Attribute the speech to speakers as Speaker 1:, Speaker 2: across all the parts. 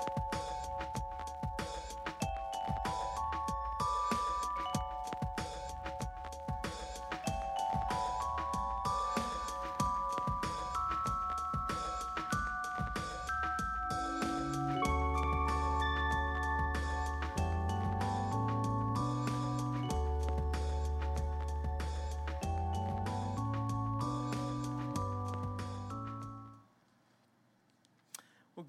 Speaker 1: Well,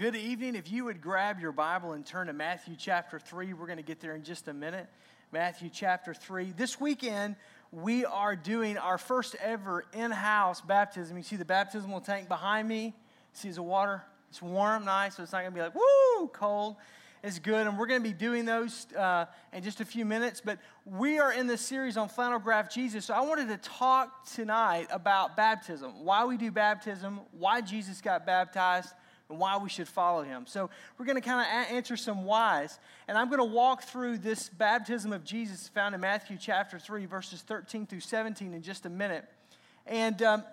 Speaker 1: good evening. If you would grab your Bible and turn to Matthew chapter 3, we're going to get there in just a minute. Matthew chapter 3. This weekend, we are doing our first ever in house baptism. You see the baptismal tank behind me? See the water? It's warm, nice, so it's not going to be like, woo, cold. It's good, and we're going to be doing those uh, in just a few minutes. But we are in this series on flannel graph Jesus. So I wanted to talk tonight about baptism, why we do baptism, why Jesus got baptized, and why we should follow him. So we're going to kind of answer some whys. And I'm going to walk through this baptism of Jesus found in Matthew chapter 3, verses 13 through 17 in just a minute. And, um,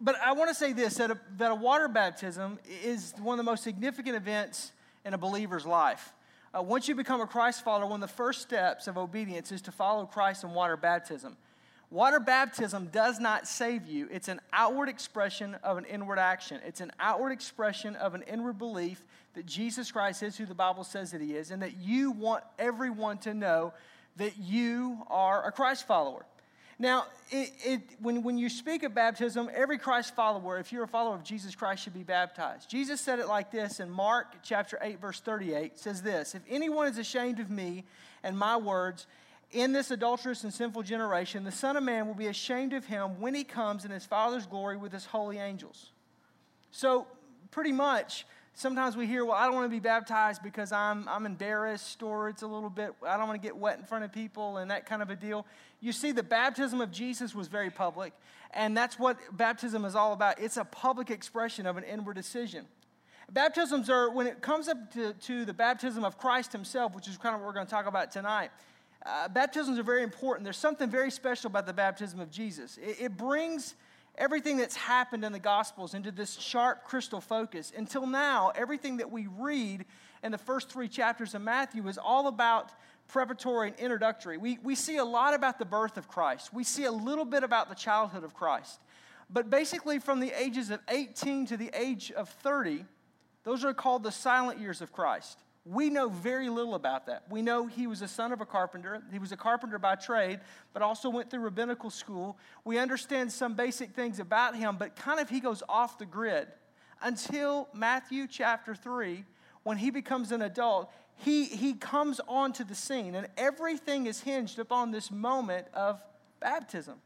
Speaker 1: but I want to say this that a, that a water baptism is one of the most significant events in a believer's life. Uh, once you become a Christ follower, one of the first steps of obedience is to follow Christ in water baptism. Water baptism does not save you. It's an outward expression of an inward action. It's an outward expression of an inward belief that Jesus Christ is who the Bible says that he is, and that you want everyone to know that you are a Christ follower. Now, it, it, when, when you speak of baptism, every Christ follower, if you're a follower of Jesus Christ, should be baptized. Jesus said it like this in Mark chapter 8, verse 38 says this If anyone is ashamed of me and my words, in this adulterous and sinful generation, the Son of Man will be ashamed of him when he comes in his Father's glory with his holy angels. So, pretty much, sometimes we hear, well, I don't want to be baptized because I'm, I'm embarrassed or it's a little bit, I don't want to get wet in front of people and that kind of a deal. You see, the baptism of Jesus was very public, and that's what baptism is all about. It's a public expression of an inward decision. Baptisms are, when it comes up to, to the baptism of Christ himself, which is kind of what we're going to talk about tonight, uh, baptisms are very important. There's something very special about the baptism of Jesus. It, it brings everything that's happened in the Gospels into this sharp crystal focus. Until now, everything that we read in the first three chapters of Matthew is all about preparatory and introductory. We, we see a lot about the birth of Christ, we see a little bit about the childhood of Christ. But basically, from the ages of 18 to the age of 30, those are called the silent years of Christ. We know very little about that. We know he was a son of a carpenter. He was a carpenter by trade, but also went through rabbinical school. We understand some basic things about him, but kind of he goes off the grid until Matthew chapter 3, when he becomes an adult. He, he comes onto the scene, and everything is hinged upon this moment of baptism.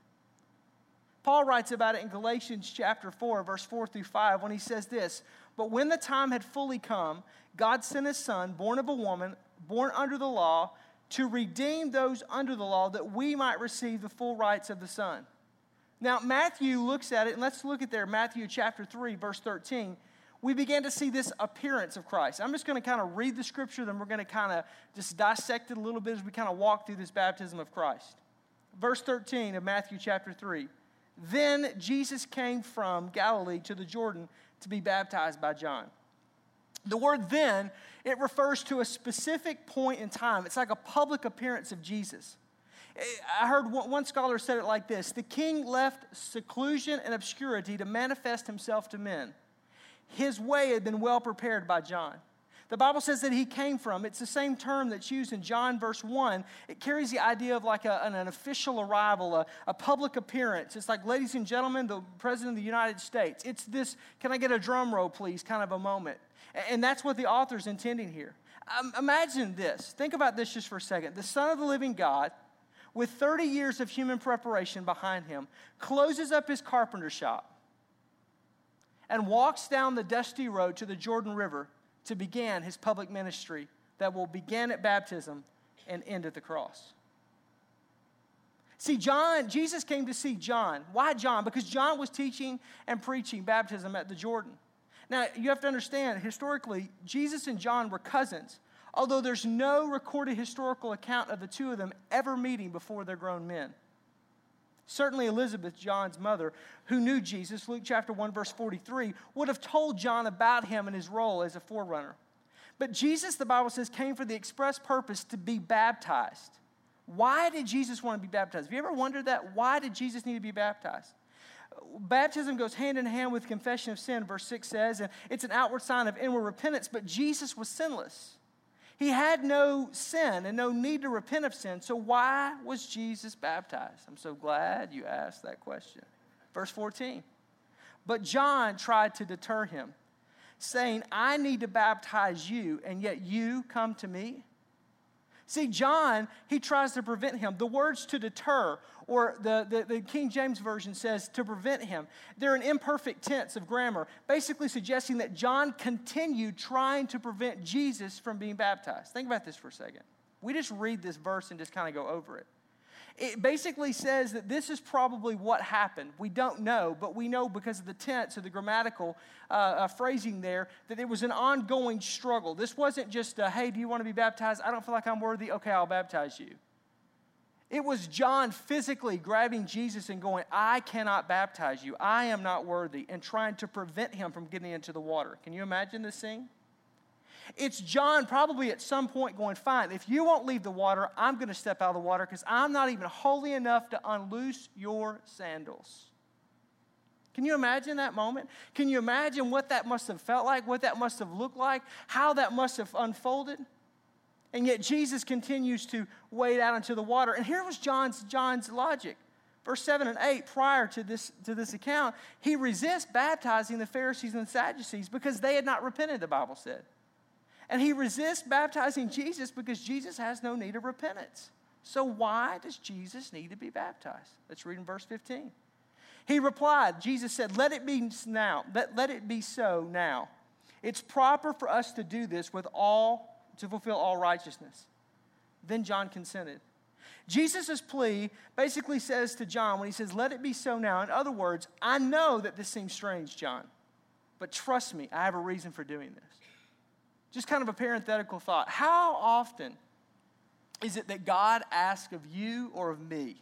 Speaker 1: Paul writes about it in Galatians chapter 4, verse 4 through 5, when he says this But when the time had fully come, God sent his son, born of a woman, born under the law, to redeem those under the law that we might receive the full rights of the son. Now, Matthew looks at it, and let's look at there, Matthew chapter 3, verse 13. We began to see this appearance of Christ. I'm just going to kind of read the scripture, then we're going to kind of just dissect it a little bit as we kind of walk through this baptism of Christ. Verse 13 of Matthew chapter 3. Then Jesus came from Galilee to the Jordan to be baptized by John. The word then, it refers to a specific point in time. It's like a public appearance of Jesus. I heard one scholar said it like this The king left seclusion and obscurity to manifest himself to men. His way had been well prepared by John. The Bible says that he came from. It's the same term that's used in John verse 1. It carries the idea of like a, an, official arrival, a, a public appearance. It's like, ladies and gentlemen, the President of the United States. It's this, can I get a drum roll, please, kind of a moment. And that's what the author's intending here. Um, imagine this. Think about this just for a second. The Son of the living God, with 30 years of human preparation behind him, closes up his carpenter shop and walks down the dusty road to the Jordan River to begin his public ministry that will begin at baptism and end at the cross. See, John, Jesus came to see John. Why John? Because John was teaching and preaching baptism at the Jordan. Now, you have to understand, historically, Jesus and John were cousins, although there's no recorded historical account of the two of them ever meeting before they're grown men. Certainly, Elizabeth, John's mother, who knew Jesus, Luke chapter 1, verse 43, would have told John about him and his role as a forerunner. But Jesus, the Bible says, came for the express purpose to be baptized. Why did Jesus want to be baptized? Have you ever wondered that? Why did Jesus need to be baptized? Baptism goes hand in hand with confession of sin, verse 6 says, and it's an outward sign of inward repentance, but Jesus was sinless. He had no sin and no need to repent of sin. So, why was Jesus baptized? I'm so glad you asked that question. Verse 14. But John tried to deter him, saying, I need to baptize you, and yet you come to me? See, John, he tries to prevent him. The words to deter, or the, the, the, King James Version says to prevent him, they're an imperfect tense of grammar, basically suggesting that John continued trying to prevent Jesus from being baptized. Think about this for a second. We just read this verse and just kind of go over it it basically says that this is probably what happened. We don't know, but we know because of the tense or the grammatical uh, uh, phrasing there that it was an ongoing struggle. This wasn't just, a, hey, do you want to be baptized? I don't feel like I'm worthy. Okay, I'll baptize you. It was John physically grabbing Jesus and going, I cannot baptize you. I am not worthy, and trying to prevent him from getting into the water. Can you imagine this scene? It's John probably at some point going, Fine, if you won't leave the water, I'm going to step out of the water because I'm not even holy enough to unloose your sandals. Can you imagine that moment? Can you imagine what that must have felt like, what that must have looked like, how that must have unfolded? And yet Jesus continues to wade out into the water. And here was John's, John's logic. Verse 7 and 8, prior to this, to this account, he resists baptizing the Pharisees and the Sadducees because they had not repented, the Bible said. And he resists baptizing Jesus because Jesus has no need of repentance. So, why does Jesus need to be baptized? Let's read in verse 15. He replied, Jesus said, Let it be now, let, let it be so now. It's proper for us to do this with all, to fulfill all righteousness. Then John consented. Jesus' plea basically says to John, when he says, Let it be so now, in other words, I know that this seems strange, John, but trust me, I have a reason for doing this. Just kind of a parenthetical thought. How often is it that God asks of you or of me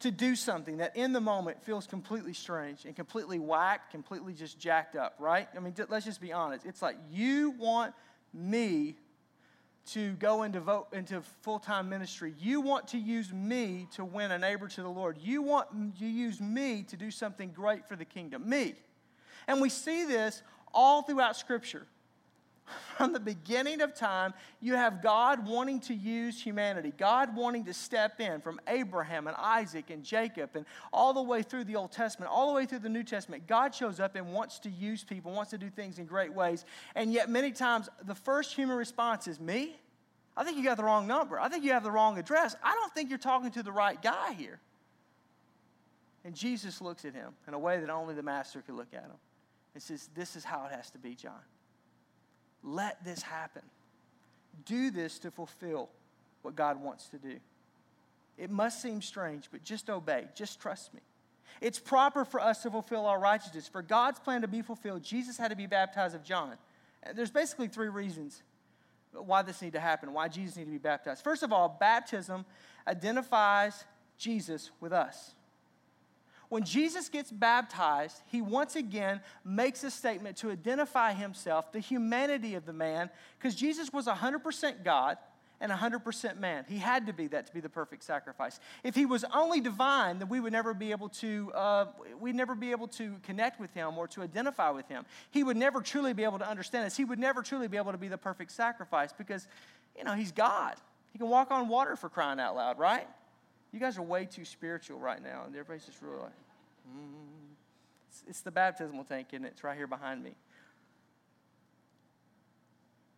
Speaker 1: to do something that in the moment feels completely strange and completely whacked, completely just jacked up, right? I mean, let's just be honest. It's like you want me to go into, vote, into full-time ministry. You want to use me to win a neighbor to the Lord. You want to use me to do something great for the kingdom. Me. And we see this all throughout Scripture. From the beginning of time, you have God wanting to use humanity, God wanting to step in from Abraham and Isaac and Jacob and all the way through the Old Testament, all the way through the New Testament. God shows up and wants to use people, wants to do things in great ways. And yet, many times, the first human response is me. I think you got the wrong number. I think you have the wrong address. I don't think you're talking to the right guy here. And Jesus looks at him in a way that only the master could look at him and says, This is how it has to be, John. Let this happen. Do this to fulfill what God wants to do. It must seem strange, but just obey. Just trust me. It's proper for us to fulfill our righteousness. For God's plan to be fulfilled, Jesus had to be baptized of John. There's basically three reasons why this need to happen, why Jesus needed to be baptized. First of all, baptism identifies Jesus with us. When Jesus gets baptized, he once again makes a statement to identify himself, the humanity of the man, because Jesus was 100% God and 100% man. He had to be that to be the perfect sacrifice. If he was only divine, then we would never be able to uh, we'd never be able to connect with him or to identify with him. He would never truly be able to understand us. He would never truly be able to be the perfect sacrifice because, you know, he's God. He can walk on water for crying out loud, right? You guys are way too spiritual right now, and everybody's just really like. Mm. it's, it's the baptismal tank, and it? It's right here behind me.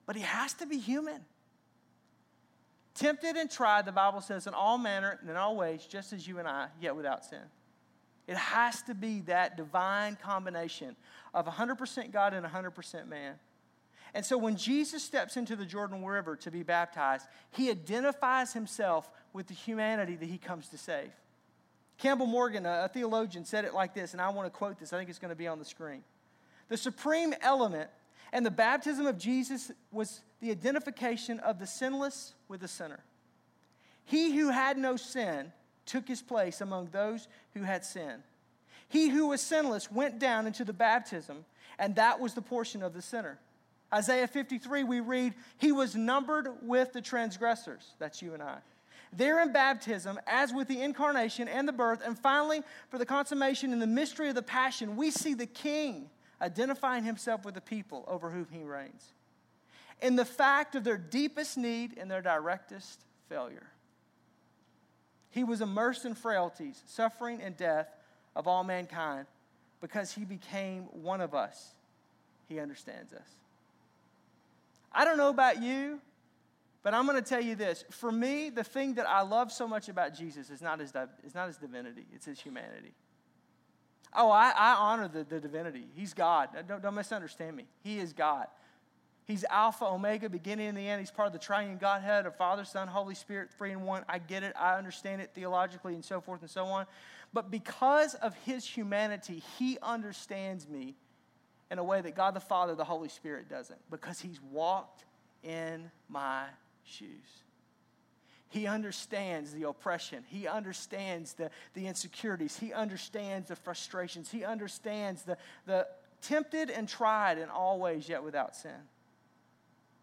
Speaker 1: But he has to be human. Tempted and tried, the Bible says, in all manner and in all ways, just as you and I, yet without sin. It has to be that divine combination of 100% God and 100% man. And so when Jesus steps into the Jordan River to be baptized, he identifies himself with the humanity that he comes to save. Campbell Morgan, a theologian, said it like this, and I want to quote this. I think it's going to be on the screen. The supreme element and the baptism of Jesus was the identification of the sinless with the sinner. He who had no sin took his place among those who had sin. He who was sinless went down into the baptism, and that was the portion of the sinner. Isaiah 53, we read, He was numbered with the transgressors. That's you and I. There in baptism, as with the incarnation and the birth, and finally for the consummation in the mystery of the passion, we see the King identifying himself with the people over whom he reigns. In the fact of their deepest need and their directest failure. He was immersed in frailties, suffering, and death of all mankind because he became one of us. He understands us. I don't know about you, but I'm going to tell you this. For me, the thing that I love so much about Jesus is not his, is not his divinity, it's his humanity. Oh, I, I honor the, the divinity. He's God. Don't, don't misunderstand me. He is God. He's Alpha, Omega, beginning and the end. He's part of the triune Godhead of Father, Son, Holy Spirit, three in one. I get it. I understand it theologically and so forth and so on. But because of his humanity, he understands me in a way that God the Father, the Holy Spirit doesn't, because he's walked in my shoes. He understands the oppression. He understands the, the insecurities. He understands the frustrations. He understands the, the tempted and tried in all ways, yet without sin.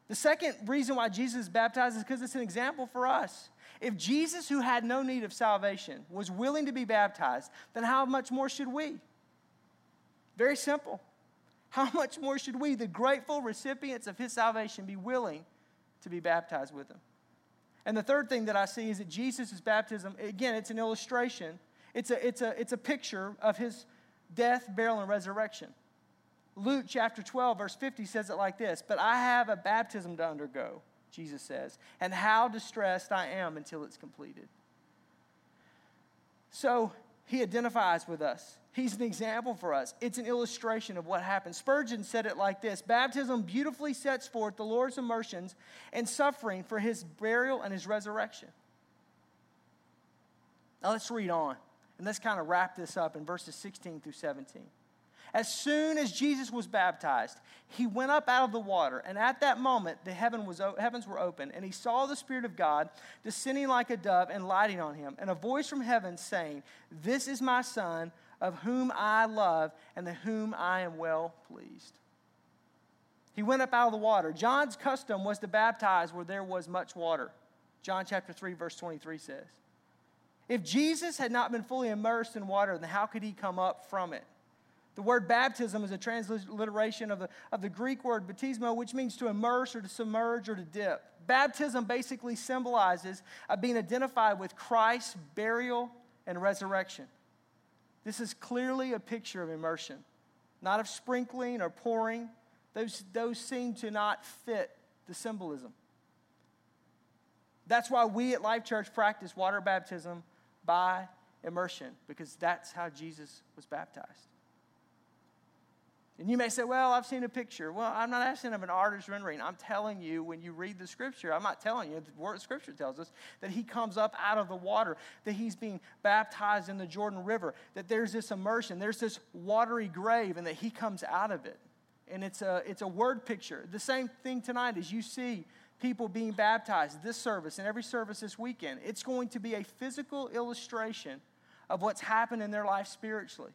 Speaker 1: The second reason why Jesus is baptized is because it's an example for us. If Jesus, who had no need of salvation, was willing to be baptized, then how much more should we? Very simple. How much more should we, the grateful recipients of his salvation, be willing to be baptized with him? And the third thing that I see is that Jesus' baptism, again, it's an illustration, it's a, it's a, it's a picture of his death, burial, and resurrection. Luke chapter 12, verse 50 says it like this But I have a baptism to undergo, Jesus says, and how distressed I am until it's completed. So he identifies with us. He's an example for us. It's an illustration of what happens. Spurgeon said it like this Baptism beautifully sets forth the Lord's immersions and suffering for his burial and his resurrection. Now let's read on, and let's kind of wrap this up in verses 16 through 17. As soon as Jesus was baptized, he went up out of the water, and at that moment the heaven was, heavens were open, and he saw the Spirit of God descending like a dove and lighting on him, and a voice from heaven saying, This is my Son, of whom I love, and the whom I am well pleased. He went up out of the water. John's custom was to baptize where there was much water. John chapter 3, verse 23 says. If Jesus had not been fully immersed in water, then how could he come up from it? The word baptism is a transliteration of the, of the Greek word baptismo, which means to immerse or to submerge or to dip. Baptism basically symbolizes being identified with Christ's burial and resurrection. This is clearly a picture of immersion, not of sprinkling or pouring. Those, those seem to not fit the symbolism. That's why we at Life Church practice water baptism by immersion, because that's how Jesus was baptized. And you may say, Well, I've seen a picture. Well, I'm not asking of an artist's rendering. I'm telling you, when you read the scripture, I'm not telling you, the word scripture tells us that he comes up out of the water, that he's being baptized in the Jordan River, that there's this immersion, there's this watery grave, and that he comes out of it. And it's a, it's a word picture. The same thing tonight as you see people being baptized, this service and every service this weekend. It's going to be a physical illustration of what's happened in their life spiritually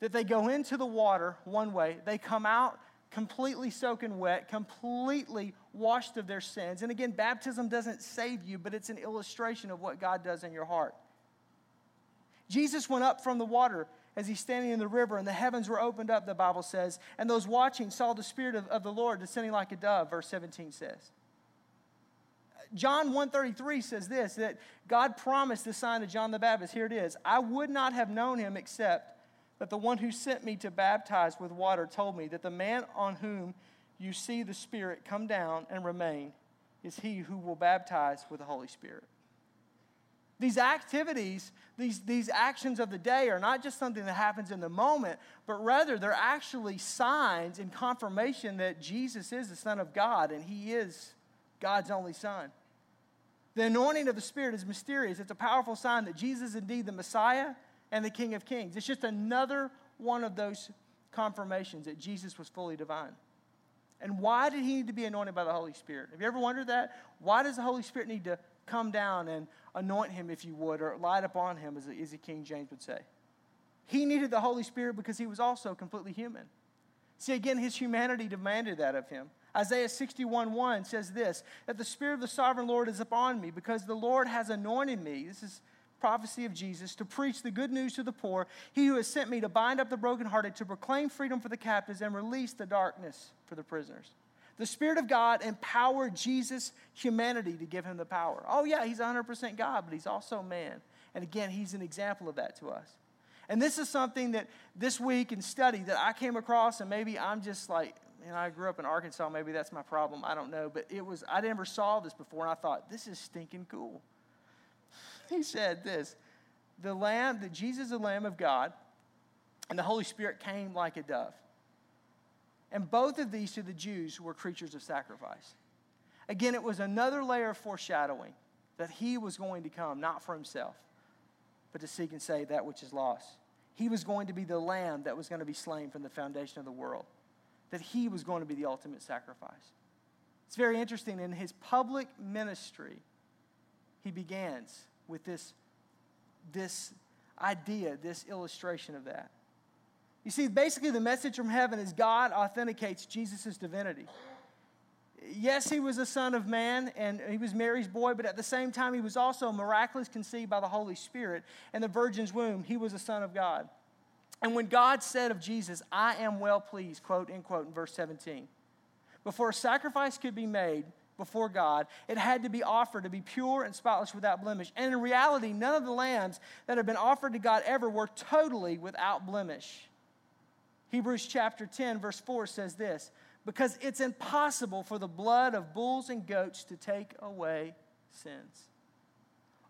Speaker 1: that they go into the water one way, they come out completely soaking wet, completely washed of their sins. And again, baptism doesn't save you, but it's an illustration of what God does in your heart. Jesus went up from the water as he's standing in the river, and the heavens were opened up, the Bible says, and those watching saw the Spirit of, of the Lord descending like a dove, verse 17 says. John 133 says this that God promised the sign to John the Baptist. Here it is. I would not have known him except that the one who sent me to baptize with water told me that the man on whom you see the Spirit come down and remain is he who will baptize with the Holy Spirit. These activities, these, these actions of the day are not just something that happens in the moment, but rather they're actually signs and confirmation that Jesus is the Son of God and he is God's only Son. The anointing of the Spirit is mysterious. It's a powerful sign that Jesus is indeed the Messiah and the King of Kings. It's just another one of those confirmations that Jesus was fully divine. And why did he need to be anointed by the Holy Spirit? Have you ever wondered that? Why does the Holy Spirit need to come down and anoint him, if you would, or light upon him, as, as King James would say? He needed the Holy Spirit because he was also completely human. See, again, his humanity demanded that of him. Isaiah 61 1 says this that the Spirit of the sovereign Lord is upon me because the Lord has anointed me. This is prophecy of Jesus to preach the good news to the poor. He who has sent me to bind up the brokenhearted, to proclaim freedom for the captives, and release the darkness for the prisoners. The Spirit of God empowered Jesus' humanity to give him the power. Oh, yeah, he's 100% God, but he's also man. And again, he's an example of that to us. And this is something that this week in study that I came across, and maybe I'm just like, you know, I grew up in Arkansas, maybe that's my problem, I don't know. But it was, I never saw this before, and I thought, this is stinking cool. He said this the Lamb, that Jesus the Lamb of God, and the Holy Spirit came like a dove. And both of these to the Jews were creatures of sacrifice. Again, it was another layer of foreshadowing that he was going to come, not for himself, but to seek and save that which is lost. He was going to be the lamb that was going to be slain from the foundation of the world, that he was going to be the ultimate sacrifice. It's very interesting. In his public ministry, he begins with this, this idea, this illustration of that. You see, basically, the message from heaven is God authenticates Jesus' divinity yes, he was a son of man and he was Mary's boy, but at the same time, he was also miraculously conceived by the Holy Spirit in the virgin's womb. He was a son of God. And when God said of Jesus, I am well pleased, quote, end quote, in verse 17, before a sacrifice could be made before God, it had to be offered to be pure and spotless without blemish. And in reality, none of the lambs that have been offered to God ever were totally without blemish. Hebrews chapter 10, verse 4 says this because it's impossible for the blood of bulls and goats to take away sins.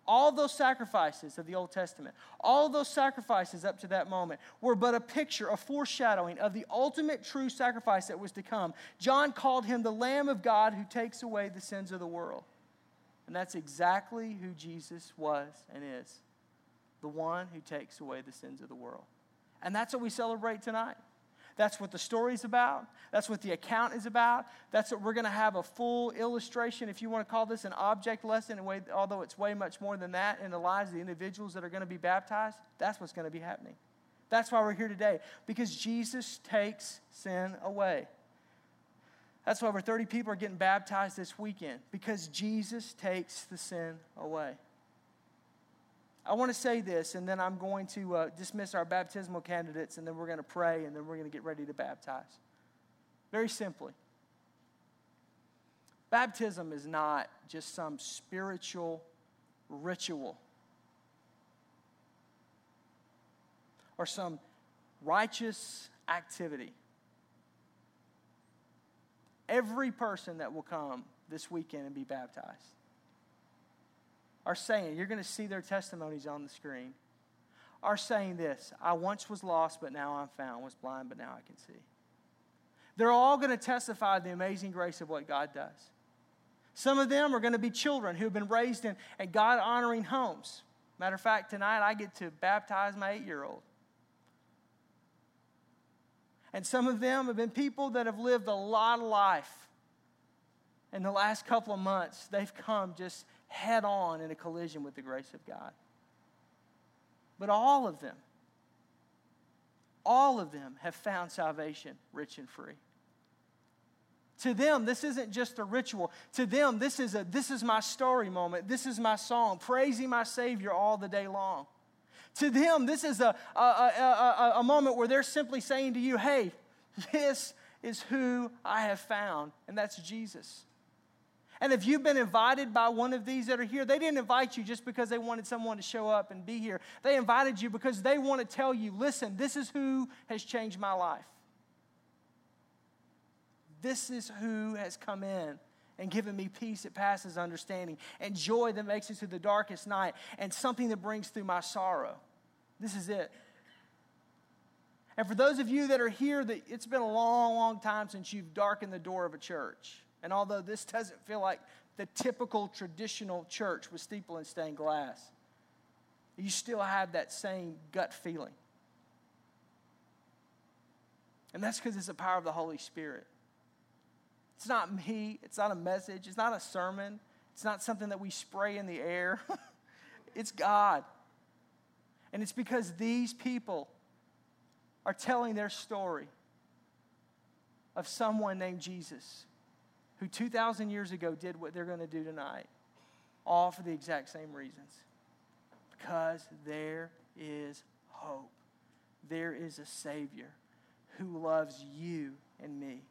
Speaker 1: All those sacrifices of the Old Testament, all those sacrifices up to that moment were but a picture, a foreshadowing of the ultimate true sacrifice that was to come. John called him the Lamb of God who takes away the sins of the world. And that's exactly who Jesus was and is the one who takes away the sins of the world. And that's what we celebrate tonight. That's what the story's about. That's what the account is about. That's what we're going to have a full illustration, if you want to call this an object lesson, although it's way much more than that in the lives of the individuals that are going to be baptized. That's what's going to be happening. That's why we're here today, because Jesus takes sin away. That's why over 30 people are getting baptized this weekend, because Jesus takes the sin away. I want to say this, and then I'm going to uh, dismiss our baptismal candidates, and then we're going to pray, and then we're going to get ready to baptize. Very simply, baptism is not just some spiritual ritual or some righteous activity. Every person that will come this weekend and be baptized are saying, you're going to see their testimonies on the screen, are saying this I once was lost, but now I'm found, was blind, but now I can see. They're all going to testify the amazing grace of what God does. Some of them are going to be children who have been raised in, in God honoring homes. Matter of fact, tonight I get to baptize my eight year old. And some of them have been people that have lived a lot of life. In the last couple of months, they've come just head on in a collision with the grace of God. But all of them, all of them have found salvation rich and free. To them, this isn't just a ritual. To them, this is a this is my story moment. This is my song, praising my Savior all the day long. To them, this is a, a, a, a, moment where they're simply saying to you, hey, this is who I have found, and that's Jesus. And if you've been invited by one of these that are here, they didn't invite you just because they wanted someone to show up and be here. They invited you because they want to tell you listen, this is who has changed my life. This is who has come in and given me peace that passes understanding, and joy that makes it through the darkest night, and something that brings through my sorrow. This is it. And for those of you that are here, that it's been a long, long time since you've darkened the door of a church. And although this doesn't feel like the typical traditional church with steeple and stained glass, you still have that same gut feeling. And that's because it's the power of the Holy Spirit. It's not me, it's not a message, it's not a sermon, it's not something that we spray in the air. it's God. And it's because these people are telling their story of someone named Jesus who 2,000 years ago did what they're going to do tonight, all for the exact same reasons. Because there is hope, there is a Savior who loves you and me.